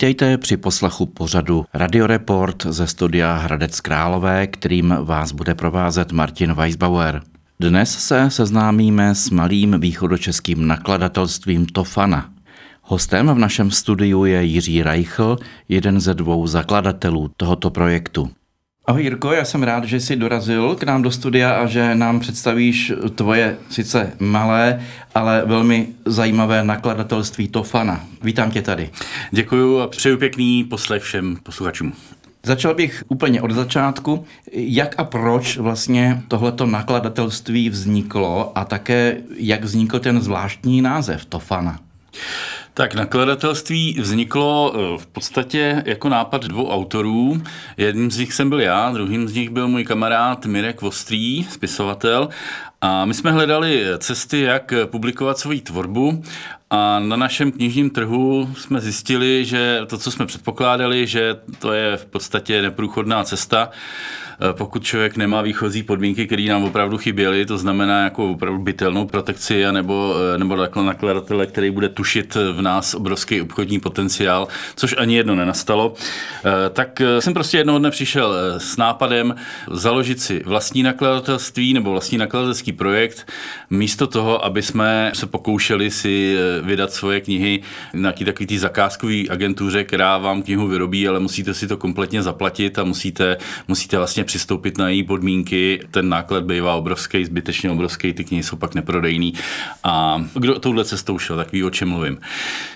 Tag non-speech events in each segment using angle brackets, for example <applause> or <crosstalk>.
Vítejte při poslechu pořadu Radioreport ze studia Hradec Králové, kterým vás bude provázet Martin Weisbauer. Dnes se seznámíme s malým východočeským nakladatelstvím Tofana. Hostem v našem studiu je Jiří Reichl, jeden ze dvou zakladatelů tohoto projektu. Ahoj Jirko, já jsem rád, že jsi dorazil k nám do studia a že nám představíš tvoje sice malé, ale velmi zajímavé nakladatelství Tofana. Vítám tě tady. Děkuji a přeju pěkný poslech všem posluchačům. Začal bych úplně od začátku. Jak a proč vlastně tohleto nakladatelství vzniklo a také jak vznikl ten zvláštní název Tofana? Tak nakladatelství vzniklo eh, v podstatě jako nápad dvou autorů. Jedním z nich jsem byl já, druhým z nich byl můj kamarád Mirek Vostrý, spisovatel. A my jsme hledali cesty, jak publikovat svoji tvorbu. A na našem knižním trhu jsme zjistili, že to, co jsme předpokládali, že to je v podstatě neprůchodná cesta, Eh, pokud člověk nemá výchozí podmínky, které nám opravdu chyběly, to znamená jako opravdu bytelnou protekci nebo, eh, nebo nakladatele, který bude tušit v nás obrovský obchodní potenciál, což ani jedno nenastalo, eh, tak jsem prostě jednoho dne přišel s nápadem založit si vlastní nakladatelství nebo vlastní nakladatelský projekt, místo toho, aby jsme se pokoušeli si vydat svoje knihy na takový tý zakázkový agentuře, která vám knihu vyrobí, ale musíte si to kompletně zaplatit a musíte, musíte vlastně přistoupit na její podmínky, ten náklad bývá obrovský, zbytečně obrovský, ty knihy jsou pak neprodejný. A kdo touhle cestou šel, tak ví, o čem mluvím.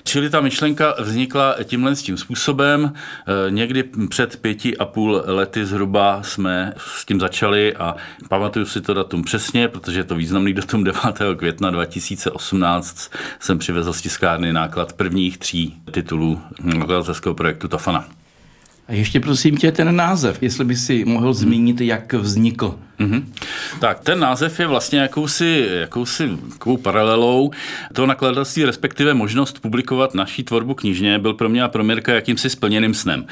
Čili ta myšlenka vznikla tímhle s tím způsobem. E, někdy před pěti a půl lety zhruba jsme s tím začali a pamatuju si to datum přesně, protože je to významný datum <laughs> 9. května 2018 jsem přivezl z tiskárny náklad prvních tří titulů nakladatelského projektu Tafana. A ještě prosím tě ten název, jestli by si mohl zmínit, jak vznikl. Mm-hmm. Tak ten název je vlastně jakousi, jakousi takovou paralelou toho nakladatelství, respektive možnost publikovat naší tvorbu knižně, byl pro mě a pro Mirka jakýmsi splněným snem.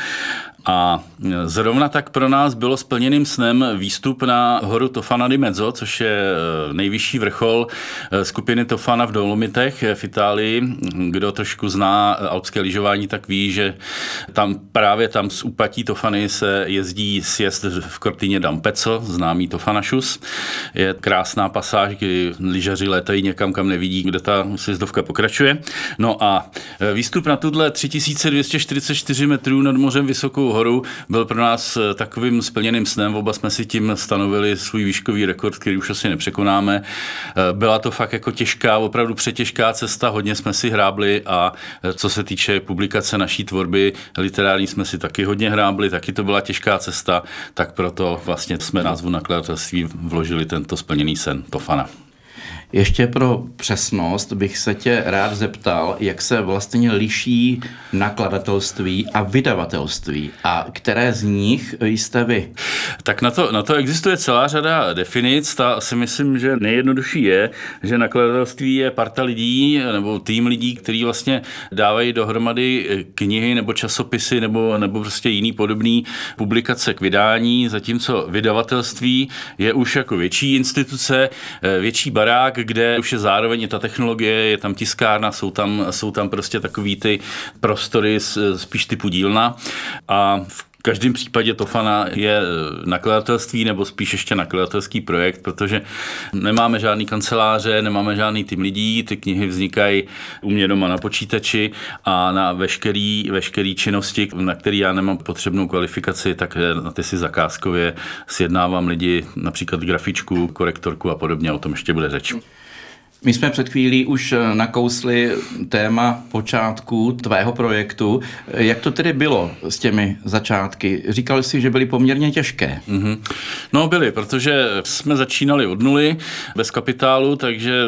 A zrovna tak pro nás bylo splněným snem výstup na horu Tofana di Mezzo, což je eh, nejvyšší vrchol eh, skupiny Tofana v Dolomitech v Itálii. Kdo trošku zná alpské lyžování, tak ví, že tam právě tam z úpatí Tofany se jezdí sjezd v Cortině d'Ampezzo, známý Tofanašus. Je krásná pasáž, kdy lyžaři létají někam, kam nevidí, kde ta sjezdovka pokračuje. No a eh, výstup na tuhle 3244 metrů nad mořem vysokou horu byl pro nás eh, takovým splněným snem. Oba jsme si tím stanovili svůj výškový rekord, který už asi nepřekonáme. Eh, byla to fakt jako těžká, opravdu přetěžká cesta, hodně jsme si hrábli a eh, co se týče publikace naší tvorby literární jsme si taky hodně hrábli, taky to byla těžká cesta, tak proto vlastně jsme názvu nakladatelství vložili tento splněný sen Tofana. Ještě pro přesnost bych se tě rád zeptal, jak se vlastně liší nakladatelství a vydavatelství a které z nich jste vy? Tak na to, na to existuje celá řada definic. Ta si myslím, že nejjednodušší je, že nakladatelství je parta lidí nebo tým lidí, kteří vlastně dávají dohromady knihy nebo časopisy nebo, nebo prostě jiný podobný publikace k vydání, zatímco vydavatelství je už jako větší instituce, větší barák, kde už je zároveň i ta technologie, je tam tiskárna, jsou tam, jsou tam prostě takový ty prostory spíš typu dílna. A v v každém případě Tofana je nakladatelství nebo spíš ještě nakladatelský projekt, protože nemáme žádný kanceláře, nemáme žádný tým lidí, ty knihy vznikají u mě doma na počítači a na veškerý, veškerý činnosti, na který já nemám potřebnou kvalifikaci, tak na ty si zakázkově sjednávám lidi, například grafičku, korektorku a podobně, o tom ještě bude řeč. My jsme před chvílí už eh, nakousli téma počátku tvého projektu. Jak to tedy bylo s těmi začátky? Říkal jsi, že byly poměrně těžké. Mm-hmm. No byly, protože jsme začínali od nuly, bez kapitálu, takže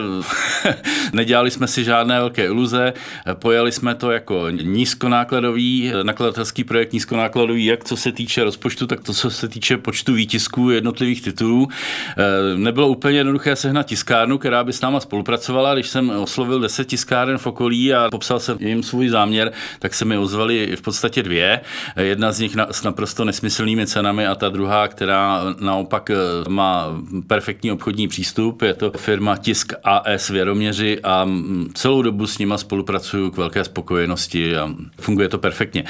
<laughs> nedělali jsme si žádné velké iluze. Pojali jsme to jako nízkonákladový, nakladatelský projekt nízkonákladový, jak co se týče rozpočtu, tak to, co se týče počtu výtisků jednotlivých titulů. Eh, nebylo úplně jednoduché sehnat tiskárnu, která by s náma spolupracovala spolupracovala, když jsem oslovil 10 tiskáren v okolí a popsal jsem jim svůj záměr, tak se mi ozvali v podstatě dvě. Jedna z nich s naprosto nesmyslnými cenami a ta druhá, která naopak eh, má perfektní obchodní přístup. Je to firma Tisk AS Věroměři a mm, celou dobu s nima spolupracuju k velké spokojenosti a funguje to perfektně.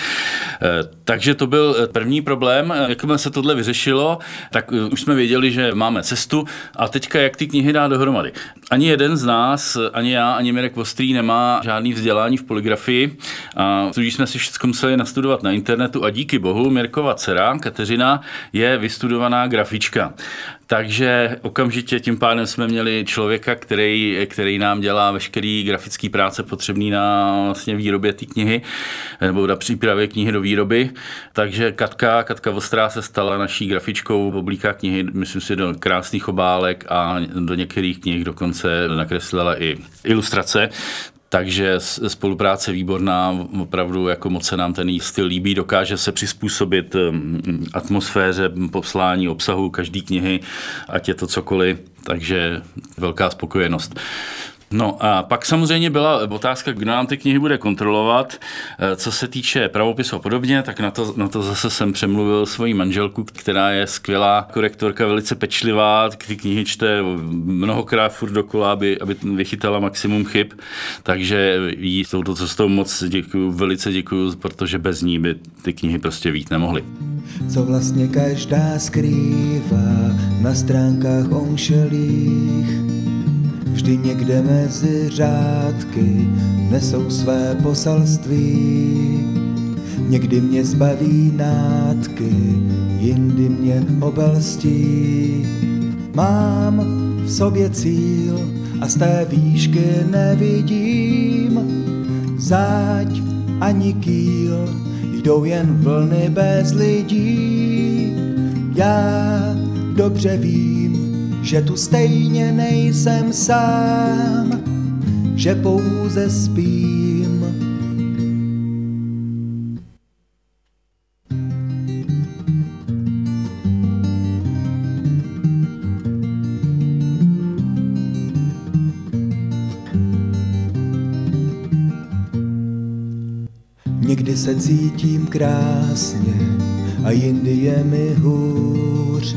Eh, takže to byl první problém. Jakmile se tohle vyřešilo, tak už jsme věděli, že máme cestu a teďka jak ty knihy dá dohromady. Ani jeden z nás, ani já, ani Mirek Vostrý nemá žádný vzdělání v poligrafii, a tudíž jsme si všechno museli nastudovat na internetu a díky bohu Mirkova dcera Kateřina je vystudovaná grafička. Takže okamžitě tím pádem jsme měli člověka, který, který nám dělá veškerý grafický práce potřebný na vlastně výrobě té knihy nebo na přípravě knihy do výroby. Takže Katka, Katka Vostrá se stala naší grafičkou, oblíká knihy, myslím si, do krásných obálek a do některých knih dokonce nakreslila i ilustrace. Takže spolupráce výborná, opravdu jako moc se nám ten styl líbí, dokáže se přizpůsobit um, atmosféře, poslání, obsahu každé knihy, ať je to cokoliv, takže velká spokojenost. No a pak samozřejmě byla otázka, kdo nám ty knihy bude kontrolovat. Eh, co se týče pravopisu a podobně, tak na to, na to zase jsem přemluvil svoji manželku, která je skvělá korektorka, velice pečlivá, ty knihy čte mnohokrát furt dokola, aby, aby vychytala maximum chyb, takže jí touto cestou moc děkuju, velice děkuju, protože bez ní by ty knihy prostě vít nemohly. Co vlastně každá skrývá na stránkách onšelých, vždy někde mezi řádky nesou své poselství. Někdy mě zbaví nátky, jindy mě obelstí. Mám v sobě cíl a z té výšky nevidím záď ani kýl, jdou jen vlny bez lidí. Já dobře vím, že tu stejně nejsem sám, že pouze spím. Někdy se cítím krásně a jindy je mi hůř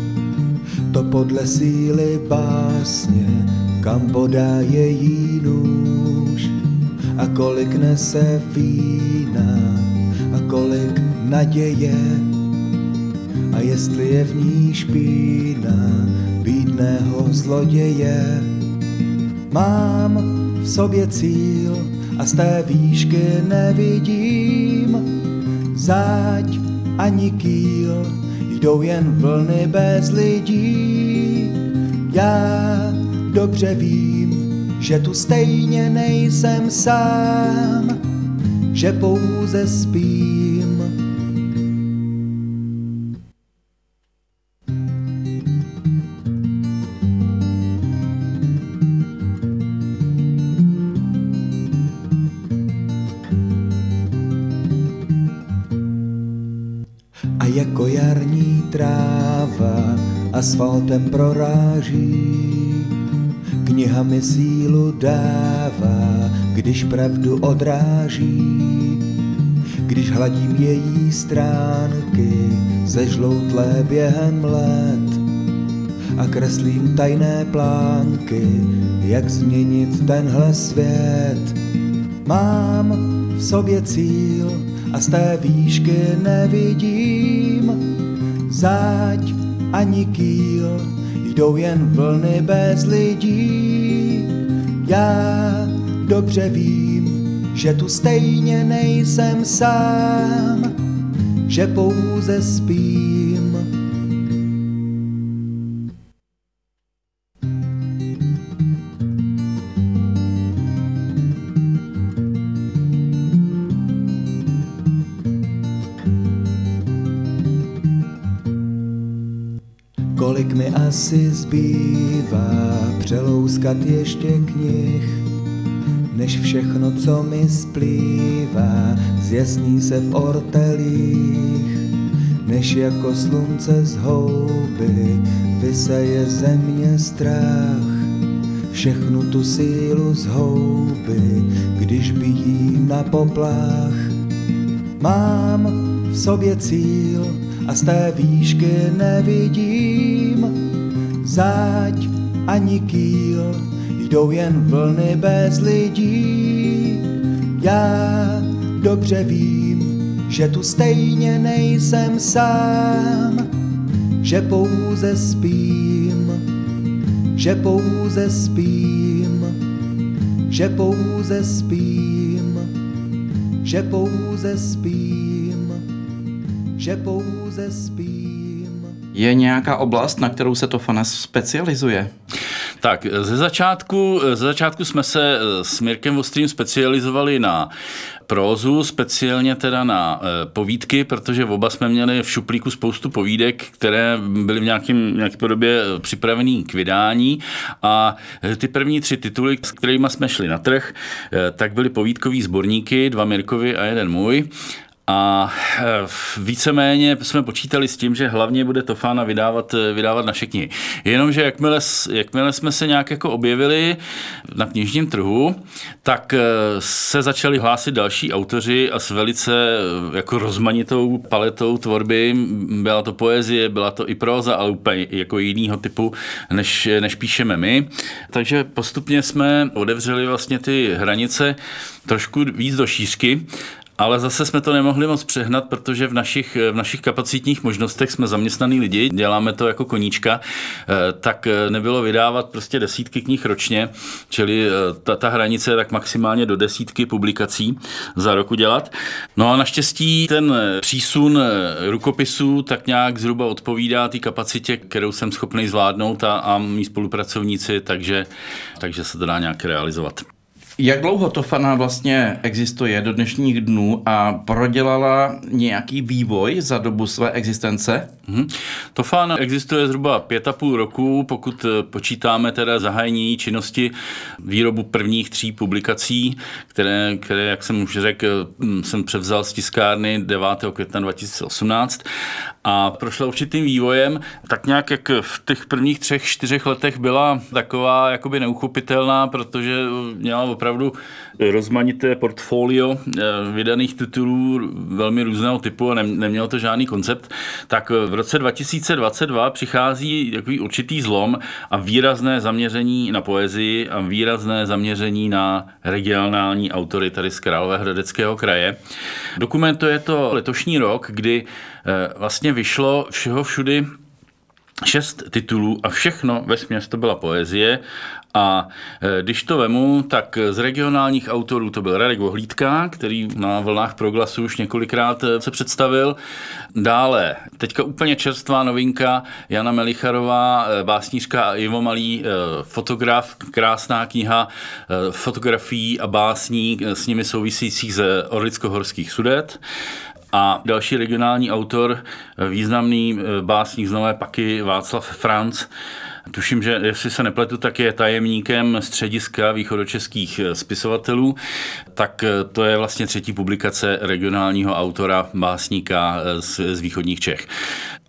to podle síly básně, kam podá její nůž. A kolik nese vína a kolik naděje. A jestli je v ní špína bídného zloděje. Mám v sobě cíl a z té výšky nevidím. Záď ani kýl, jdou jen vlny bez lidí. Já dobře vím, že tu stejně nejsem sám, že pouze spím. A jako jarní tráva asfaltem proráží. Kniha mi sílu dává, když pravdu odráží. Když hladím její stránky, zežloutlé během let a kreslím tajné plánky, jak změnit tenhle svět. Mám v sobě cíl a z té výšky nevidím záď ani kýl, jdou jen vlny bez lidí. Já dobře vím, že tu stejně nejsem sám, že pouze spím. Přelouskat ještě knih, než všechno, co mi splývá, zjasní se v ortelích, než jako slunce z houby vyseje země strach. všechnu tu sílu z houby, když bíjím na poplách. Mám v sobě cíl a z té výšky nevidím záď ani kýl, jdou jen vlny bez lidí. Já dobře vím, že tu stejně nejsem sám, že pouze spím, že pouze spím, že pouze spím, že pouze spím, že pouze spím. Je nějaká oblast, na kterou se to Fanas specializuje? Tak, ze začátku, ze začátku jsme se s Mirkem Vostrým specializovali na prózu, speciálně teda na e, povídky, protože oba jsme měli v šuplíku spoustu povídek, které byly v nějakém, nějaké podobě připravený k vydání a ty první tři tituly, s kterými jsme šli na trh, tak byly povídkový sborníky, dva Mirkovi a jeden můj. A eh, víceméně jsme počítali s tím, že hlavně bude Tofána vydávat, eh, vydávat naše knihy. Jenomže jakmile, jakmile jsme se nějak jako objevili na knižním trhu, tak eh, se začali hlásit další autoři a s velice jako rozmanitou paletou tvorby. Byla to poezie, byla to i próza, ale úplně jako jinýho typu, než, než píšeme my. Takže postupně jsme odevřeli vlastně ty hranice trošku víc do šířky ale zase jsme to nemohli moc přehnat, protože v našich, v našich kapacitních možnostech jsme zaměstnaný lidi, děláme to jako koníčka, eh, tak eh, nebylo vydávat prostě desítky knih ročně, čili eh, ta, ta hranice je tak maximálně do desítky publikací za roku dělat. No a naštěstí ten přísun rukopisů tak nějak zhruba odpovídá té kapacitě, kterou jsem schopný zvládnout a, a mý spolupracovníci, takže, takže se to dá nějak realizovat. Jak dlouho to fana vlastně existuje do dnešních dnů a prodělala nějaký vývoj za dobu své existence? Hmm. Tofan existuje zhruba pět a půl roku, pokud eh, počítáme teda zahájení činnosti výrobu prvních tří publikací, které, které jak jsem už řekl, hm, jsem převzal z tiskárny 9. května 2018 a prošla určitým vývojem, tak nějak jak v těch prvních třech, čtyřech letech byla taková jakoby neuchopitelná, protože měla opravdu rozmanité portfolio eh, vydaných titulů velmi různého typu a nemělo to žádný koncept, tak v roce 2022 přichází takový určitý zlom a výrazné zaměření na poezii a výrazné zaměření na regionální autory tady z Královéhradeckého kraje. Dokumentuje to letošní rok, kdy eh, vlastně vyšlo všeho všudy šest titulů a všechno ve směs to byla poezie a e, když to vemu, tak z regionálních autorů to byl Radek Vohlídka, který na vlnách proglasu už několikrát e, se představil. Dále, teďka úplně čerstvá novinka, Jana Melicharová, e, básnířka a Ivo Malý, fotograf, krásná kniha fotografií a básní s nimi souvisejících ze Orlicko-horských sudet. A další regionální autor, významný básník z Nové Paky Václav Franc, Tuším, že jestli se nepletu, tak je tajemníkem střediska východočeských spisovatelů. Tak to je vlastně třetí publikace regionálního autora, básníka z, z východních Čech.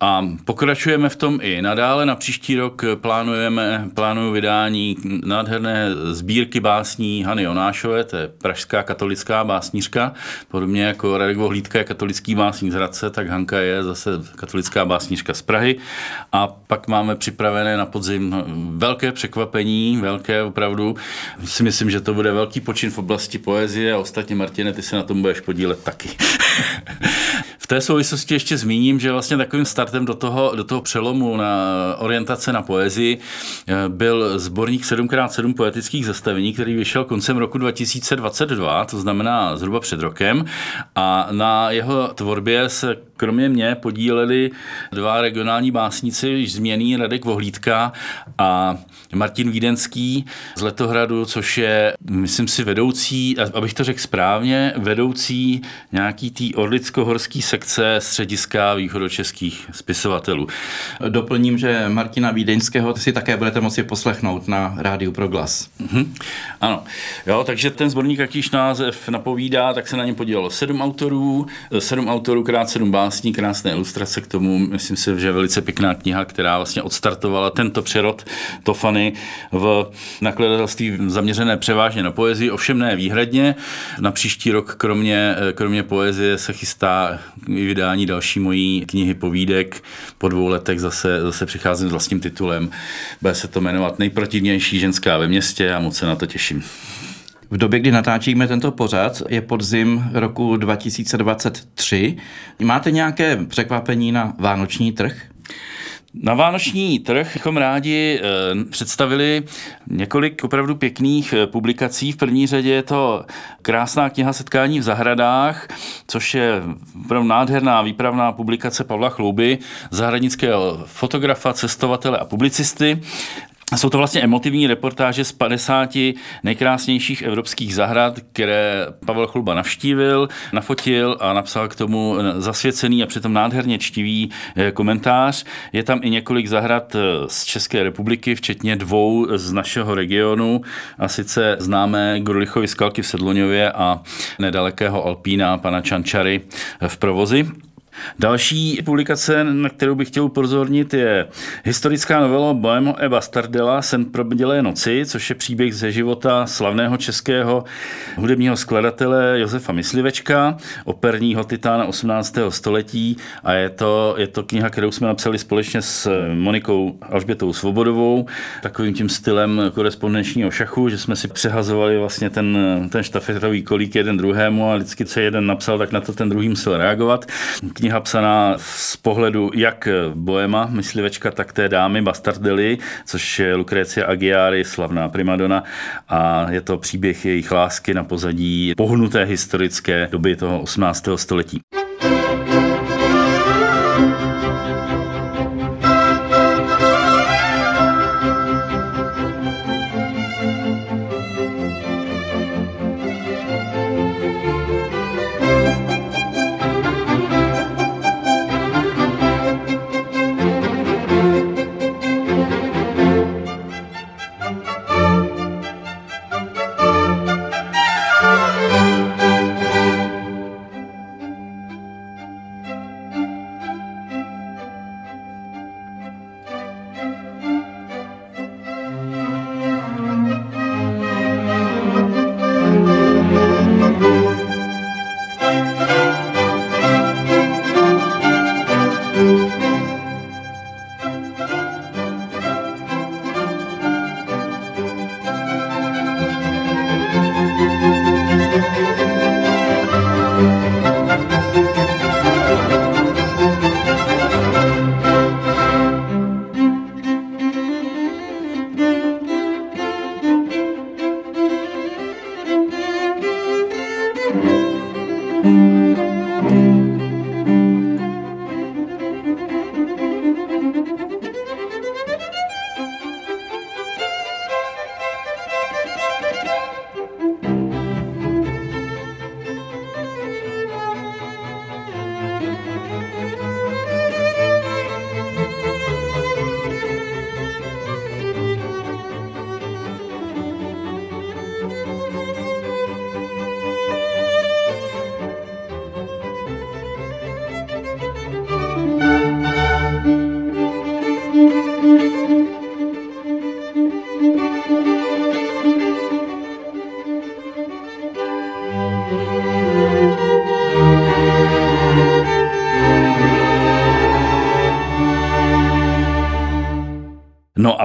A pokračujeme v tom i nadále. Na příští rok plánujeme, plánuju vydání nádherné sbírky básní Hany Jonášové, to je pražská katolická básnířka, podobně jako Radek Vohlídka je katolický básník z Hradce, tak Hanka je zase katolická básnířka z Prahy. A pak máme připravené na podzim velké překvapení, velké opravdu. Si myslím, že to bude velký počin v oblasti poezie a ostatně Martine, ty se na tom budeš podílet taky. <laughs> té souvislosti ještě zmíním, že vlastně takovým startem do toho, do toho přelomu na orientace na poezii eh, byl sborník 7x7 poetických zastavení, který vyšel koncem roku 2022, to znamená zhruba před rokem. A na jeho tvorbě se kromě mě podíleli dva regionální básníci, již změný Radek Vohlídka a Martin Vídenský z Letohradu, což je, myslím si, vedoucí, abych to řekl správně, vedoucí nějaký tý orlicko-horský sekce střediska východočeských spisovatelů. Doplním, že Martina Vídeňského si také budete moci poslechnout na rádiu Proglas. Mm-hmm. Ano, jo, takže ten sborník, jak již název napovídá, tak se na něm podílelo sedm autorů, sedm autorů krát sedm básníků básní, krásné ilustrace k tomu. Myslím si, že velice pěkná kniha, která vlastně odstartovala tento přerod Tofany v nakladatelství zaměřené převážně na poezii, ovšem ne výhradně. Na příští rok kromě, kromě poezie se chystá vydání další mojí knihy povídek. Po dvou letech zase, zase přicházím s vlastním titulem. Bude se to jmenovat Nejprotivnější ženská ve městě a moc se na to těším. V době, kdy natáčíme tento pořad, je podzim roku 2023. Máte nějaké překvapení na vánoční trh? Na vánoční trh bychom rádi eh, představili několik opravdu pěkných eh, publikací. V první řadě je to krásná kniha Setkání v zahradách, což je opravdu nádherná výpravná publikace Pavla Chlouby, zahradnického fotografa, cestovatele a publicisty. Jsou to vlastně emotivní reportáže z 50 nejkrásnějších evropských zahrad, které Pavel Chluba navštívil, nafotil a napsal k tomu zasvěcený a přitom nádherně čtivý eh, komentář. Je tam i několik zahrad eh, z České republiky, včetně dvou z našeho regionu, a sice známé Grulichovy skalky v Sedloňově a nedalekého Alpína pana Čančary v provozi. Další publikace, na kterou bych chtěl upozornit, je historická novela Boemo e Bastardela Sen pro bdělé noci, což je příběh ze života slavného českého hudebního skladatele Josefa Myslivečka, operního titána 18. století a je to, je to kniha, kterou jsme napsali společně s Monikou Alžbětou Svobodovou, takovým tím stylem korespondenčního šachu, že jsme si přehazovali vlastně ten, ten štafetový kolík jeden druhému a vždycky, co jeden napsal, tak na to ten druhý musel reagovat. Kniha kniha psaná z pohledu jak Boema, myslivečka, tak té dámy Bastardely, což je Lucrecia Aguiari, slavná primadona a je to příběh jejich lásky na pozadí pohnuté historické doby toho 18. století.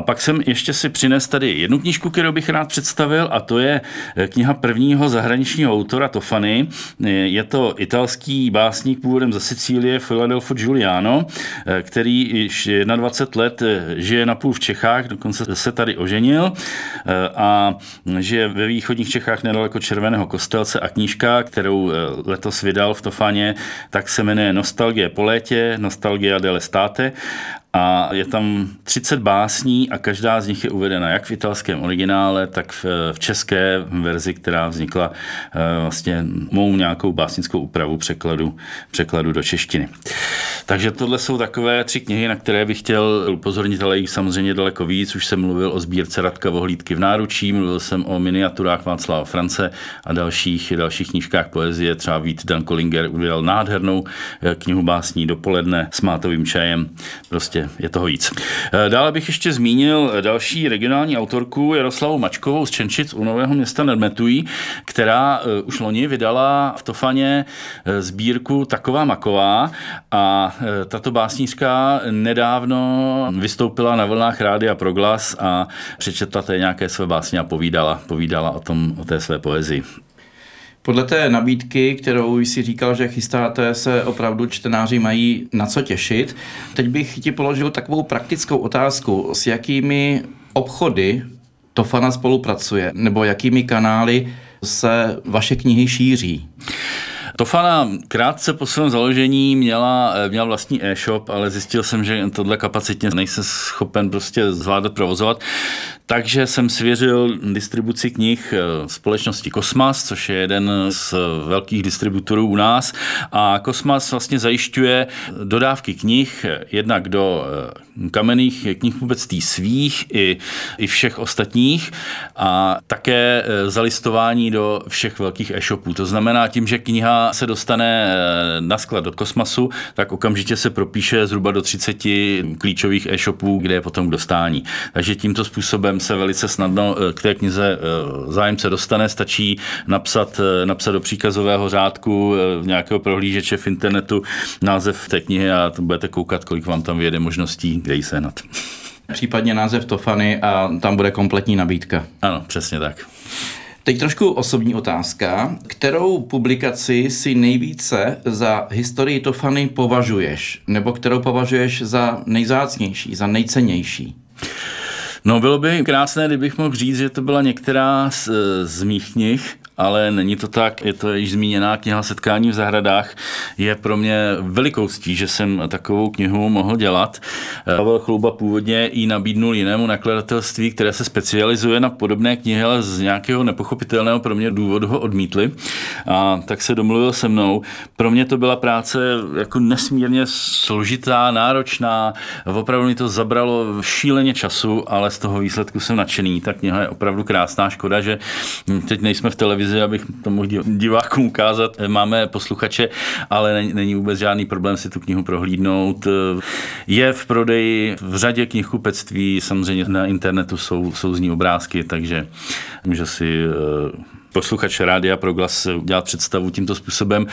Pak jsem ještě si přines tady jednu knížku, kterou bych rád představil a to je eh, kniha prvního zahraničního autora Tofany. Eh, je to italský básník původem ze Sicílie Filadelfo Giuliano, eh, který již 21 let žije napůl v Čechách, dokonce se tady oženil a žije ve východních Čechách nedaleko Červeného kostelce a knížka, kterou letos vydal v Tofaně, tak se jmenuje Nostalgie po létě, Nostalgia delle State a je tam 30 básní a každá z nich je uvedena jak v italském originále, tak v, v české verzi, která vznikla eh, vlastně mou nějakou básnickou úpravu překladu, překladu do češtiny. Takže tohle jsou takové tři knihy, na které bych chtěl upozornit, ale jich samozřejmě daleko víc. Už jsem mluvil o sbírce Radka Vohlídky v náručí, mluvil jsem o miniaturách Václava France a dalších, dalších knížkách poezie. Třeba Vít Dan Kollinger udělal nádhernou eh, knihu básní Dopoledne s mátovým čajem. Prostě je toho víc. Eh, dále bych ještě zmínil další regionální autorku Jaroslavu Mačkovou z Čenčic u Nového města Nedmetují, která eh, už loni vydala v Tofaně sbírku Taková maková a Eh, tato básnířka nedávno vystoupila na vlnách Rádia Proglas a přečetla té nějaké své básně a povídala, povídala o, tom, o té své poezii. Podle té nabídky, kterou si říkal, že chystáte, se opravdu čtenáři mají na co těšit. Teď bych ti položil takovou praktickou otázku. S jakými obchody Tofana spolupracuje, nebo jakými kanály se vaše knihy šíří? Tofana krátce po svém založení měla, eh, měla vlastní e-shop, ale zjistil jsem, že tohle kapacitně nejsem schopen prostě zvládat provozovat. Takže jsem svěřil distribuci knih eh, společnosti Kosmas, což je jeden z velkých distributorů u nás. A Kosmas vlastně zajišťuje dodávky knih jednak do eh, kamenných knih vůbec tý svých i, i všech ostatních a také zalistování do všech velkých e-shopů. To znamená tím, že kniha se dostane eh, na sklad do kosmasu, tak okamžitě se propíše zhruba do 30 klíčových e-shopů, kde je potom k dostání. Takže tímto způsobem se velice snadno eh, k té knize eh, zájemce dostane, stačí napsat, napsat do příkazového řádku nějakého prohlížeče v internetu název té knihy a budete koukat, kolik vám tam vyjede možností, kde ji sehnat. Případně název Tofany a tam bude kompletní nabídka. Ano, přesně tak. Teď trošku osobní otázka. Kterou publikaci si nejvíce za historii Tofany považuješ? Nebo kterou považuješ za nejzácnější, za nejcennější? No bylo by krásné, kdybych mohl říct, že to byla některá z, z mých knih, ale není to tak. Je to již zmíněná kniha Setkání v zahradách. Je pro mě velikou ctí, že jsem takovou knihu mohl dělat. Pavel Chlouba původně i nabídnul jinému nakladatelství, které se specializuje na podobné knihy, ale z nějakého nepochopitelného pro mě důvodu ho odmítli. A tak se domluvil se mnou. Pro mě to byla práce jako nesmírně složitá, náročná. Opravdu mi to zabralo šíleně času, ale z toho výsledku jsem nadšený. Ta kniha je opravdu krásná. Škoda, že teď nejsme v televizi televizi, abych to mohl divákům ukázat. Máme posluchače, ale není, vůbec žádný problém si tu knihu prohlídnout. Je v prodeji v řadě knihkupectví, samozřejmě na internetu jsou, jsou z ní obrázky, takže může si eh, posluchač Rádia Proglas dělat představu tímto způsobem.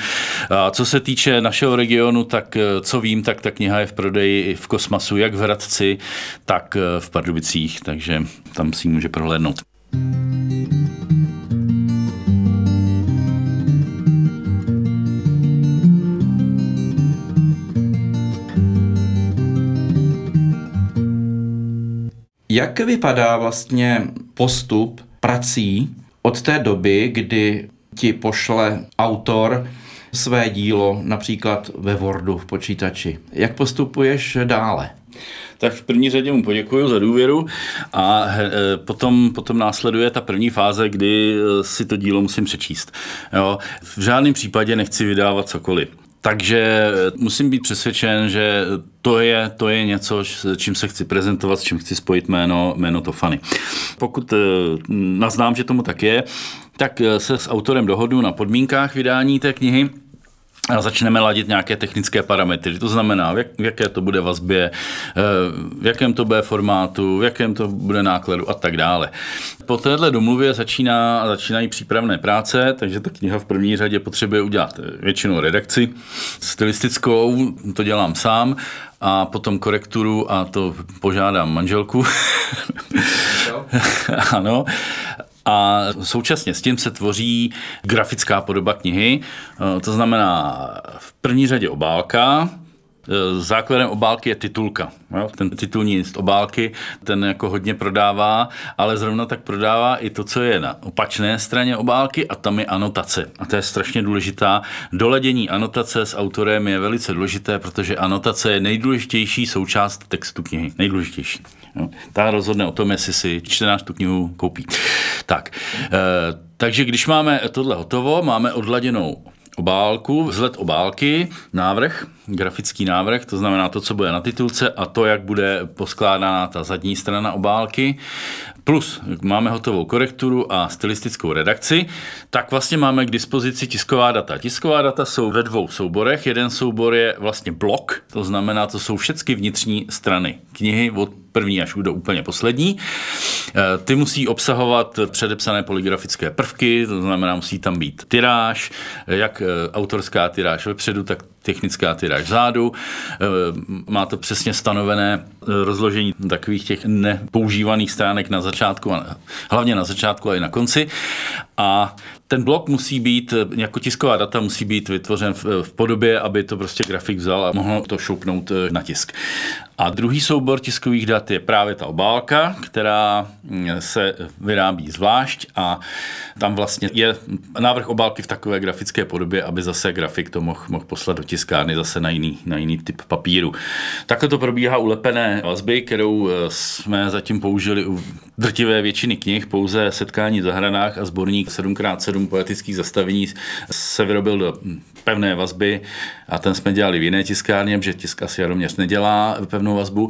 A co se týče našeho regionu, tak eh, co vím, tak ta kniha je v prodeji v Kosmasu, jak v Hradci, tak eh, v Pardubicích, takže tam si ji může prohlédnout. Jak vypadá vlastně postup prací od té doby, kdy ti pošle autor své dílo například ve Wordu v počítači? Jak postupuješ dále? tak v první řadě mu poděkuji za důvěru a e, potom, potom následuje ta první fáze, kdy e, si to dílo musím přečíst. Jo. V žádném případě nechci vydávat cokoliv. Takže musím být přesvědčen, že to je, to je něco, s čím se chci prezentovat, s čím chci spojit jméno, jméno Tofany. Pokud eh, naznám, že tomu tak je, tak eh, se s autorem dohodnu na podmínkách vydání té knihy a začneme ladit nějaké technické parametry. To znamená, v, jak, v jaké to bude vazbě, eh, v jakém to bude formátu, v jakém to bude nákladu a tak dále. Po téhle domluvě začíná, začínají přípravné práce, takže ta kniha v první řadě potřebuje udělat většinou redakci stylistickou, to dělám sám, a potom korekturu a to požádám manželku. <laughs> ano. A současně s tím se tvoří grafická podoba knihy, to znamená v první řadě obálka, základem obálky je titulka. Jo? Ten titulní list obálky, ten jako hodně prodává, ale zrovna tak prodává i to, co je na opačné straně obálky a tam je anotace. A to je strašně důležitá. Doledění anotace s autorem je velice důležité, protože anotace je nejdůležitější součást textu knihy. Nejdůležitější. Jo? Ta rozhodne o tom, jestli si čtenář tu knihu koupí. Tak, e, takže když máme tohle hotovo, máme odladěnou obálku, vzhled obálky, návrh, grafický návrh, to znamená to, co bude na titulce a to, jak bude poskládána ta zadní strana obálky, plus máme hotovou korekturu a stylistickou redakci, tak vlastně máme k dispozici tisková data. Tisková data jsou ve dvou souborech. Jeden soubor je vlastně blok, to znamená, to jsou všechny vnitřní strany knihy od první až do úplně poslední. Eh, ty musí obsahovat předepsané poligrafické prvky, to znamená, musí tam být tyráž, jak eh, autorská tyráž vepředu, tak technická tyráž vzadu. Eh, má to přesně stanovené rozložení takových těch nepoužívaných stránek na začátku, hlavně na začátku a i na konci. A ten blok musí být, jako tisková data musí být vytvořen v, v podobě, aby to prostě grafik vzal a mohl to šoupnout na tisk. A druhý soubor tiskových dat je právě ta obálka, která mm, se vyrábí zvlášť a tam vlastně je návrh obálky v takové grafické podobě, aby zase grafik to mohl, mohl poslat do tiskárny zase na jiný, na jiný typ papíru. Takhle to probíhá u lepené vazby, kterou eh, jsme zatím použili u drtivé většiny knih, pouze setkání v zahradách a sborník 7x7 poetických zastavení se vyrobil do pevné vazby a ten jsme dělali v jiné tiskárně, protože tisk asi Jaroměř nedělá pevnou vazbu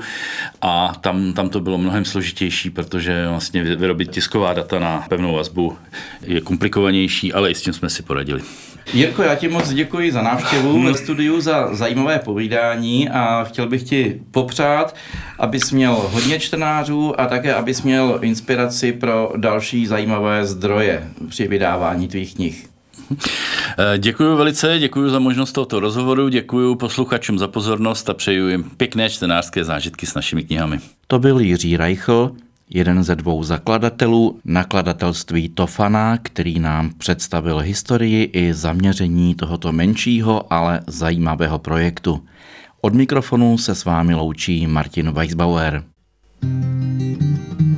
a tam, tam to bylo mnohem složitější, protože vlastně vyrobit tisková data na pevnou vazbu je komplikovanější, ale i s tím jsme si poradili. Jirko, já ti moc děkuji za návštěvu ve studiu, za zajímavé povídání a chtěl bych ti popřát, abys měl hodně čtenářů a také, abys měl inspiraci pro další zajímavé zdroje při vydávání tvých knih. Eh, děkuji velice, děkuji za možnost tohoto rozhovoru, děkuji posluchačům za pozornost a přeju jim pěkné čtenářské zážitky s našimi knihami. To byl Jiří Reichl, jeden ze dvou zakladatelů nakladatelství Tofana, který nám představil historii i zaměření tohoto menšího, ale zajímavého projektu. Od mikrofonu se s vámi loučí Martin Weisbauer. thank you